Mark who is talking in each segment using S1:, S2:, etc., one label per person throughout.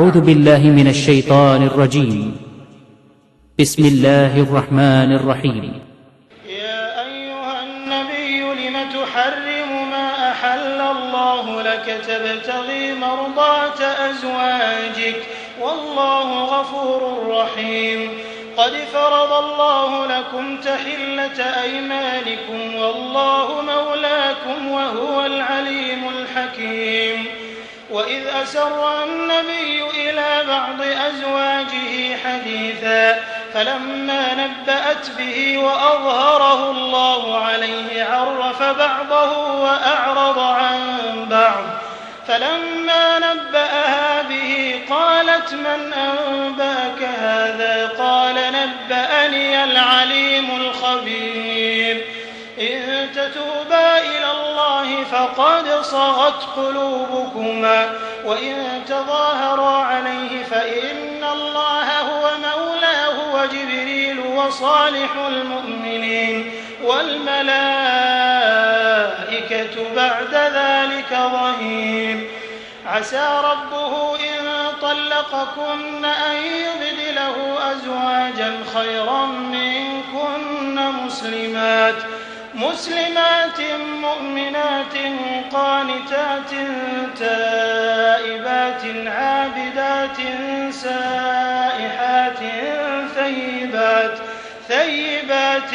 S1: أعوذ بالله من الشيطان الرجيم بسم الله الرحمن الرحيم
S2: يا أيها النبي لم تحرم ما أحل الله لك تبتغي مرضات أزواجك والله غفور رحيم قد فرض الله لكم تحلة أيمانكم والله مولاكم وهو العليم الحكيم وإذ أسر النبي إلى بعض أزواجه حديثا فلما نبأت به وأظهره الله عليه عرف بعضه وأعرض عن بعض فلما نبأها به قالت من أنبأك هذا قال نبأني العليم الخبير إن تتوبا إلى الله فقد صغت قلوبكما وإن تظاهرا عليه فإن الله هو مولاه وجبريل وصالح المؤمنين والملائكة بعد ذلك ظهير عسى ربه إن طلقكن أن يبدله أزواجا خيرا منكن مسلمات مسلمات مؤمنات قانتات تائبات عابدات سائحات ثيبات ثيبات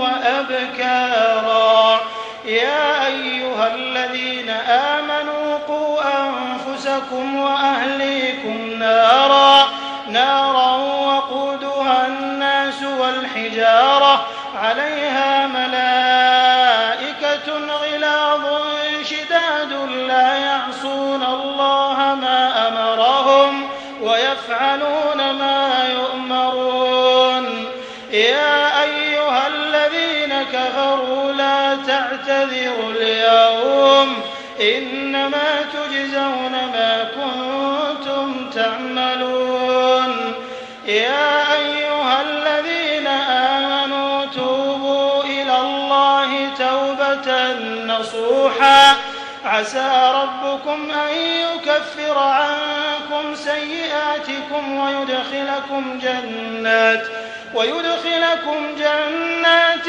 S2: وأبكارا يا أيها الذين آمنوا قوا أنفسكم وأهليكم نارا نارا وقودها الناس والحجارة عليها كفروا لا تعتذروا اليوم إنما تجزون ما كنتم تعملون يا أيها الذين آمنوا توبوا إلى الله توبة نصوحا عسى ربكم أن يكفر عنكم سيئاتكم ويدخلكم جنات ويدخلكم جنات